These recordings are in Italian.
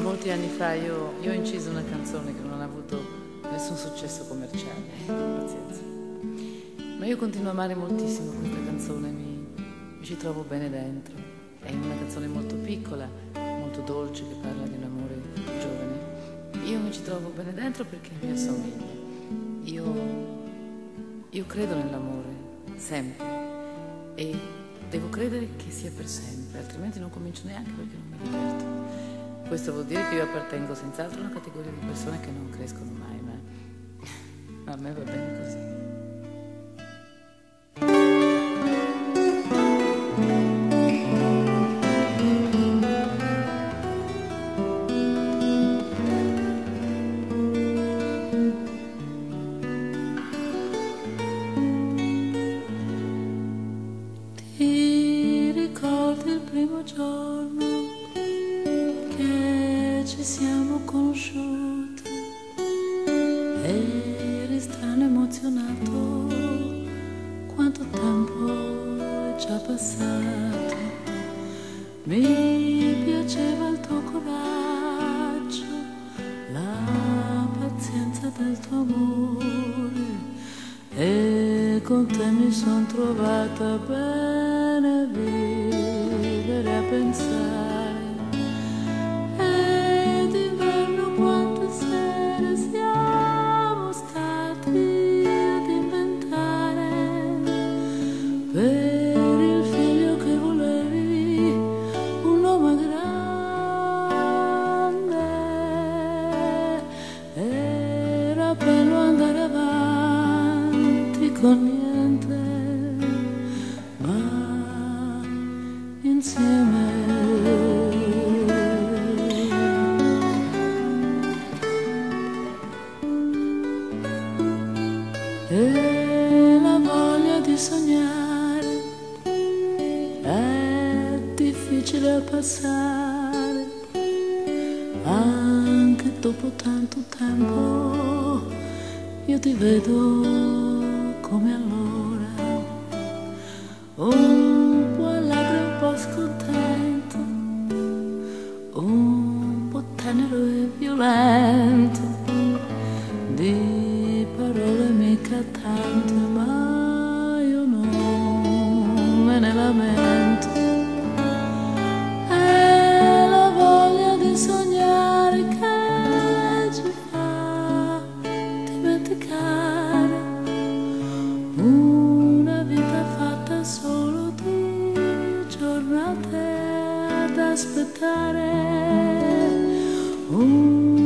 Molti anni fa io, io ho inciso una canzone che non ha avuto nessun successo commerciale, pazienza. Ma io continuo a amare moltissimo questa canzone, mi, mi ci trovo bene dentro. È una canzone molto piccola, molto dolce, che parla di un amore giovane. Io mi ci trovo bene dentro perché mi assomiglia. Io, io credo nell'amore, sempre. E devo credere che sia per sempre, altrimenti non comincio neanche perché non mi diverto. Questo vuol dire che io appartengo senz'altro a una categoria di persone che non crescono mai, ma a me va bene così. Siamo conosciuti? Eri strano emozionato, quanto tempo è già passato. Mi piaceva il tuo coraggio, la pazienza del tuo amore e con te mi son trovata bene a vivere a pensare e la voglia di sognare è difficile passare anche dopo tanto tempo io ti vedo come allora. Un di parole mica tante ma io non me ne lamento. È la voglia di sognare che ci fa dimenticare una vita fatta solo di giornate ad aspettare. Un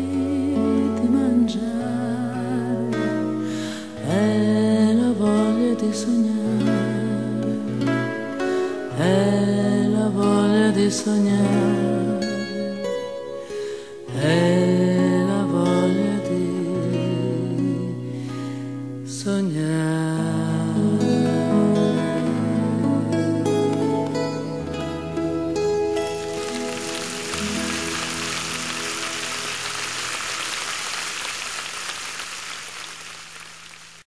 di sognare, è la voglia di sognare, è la voglia di sognare.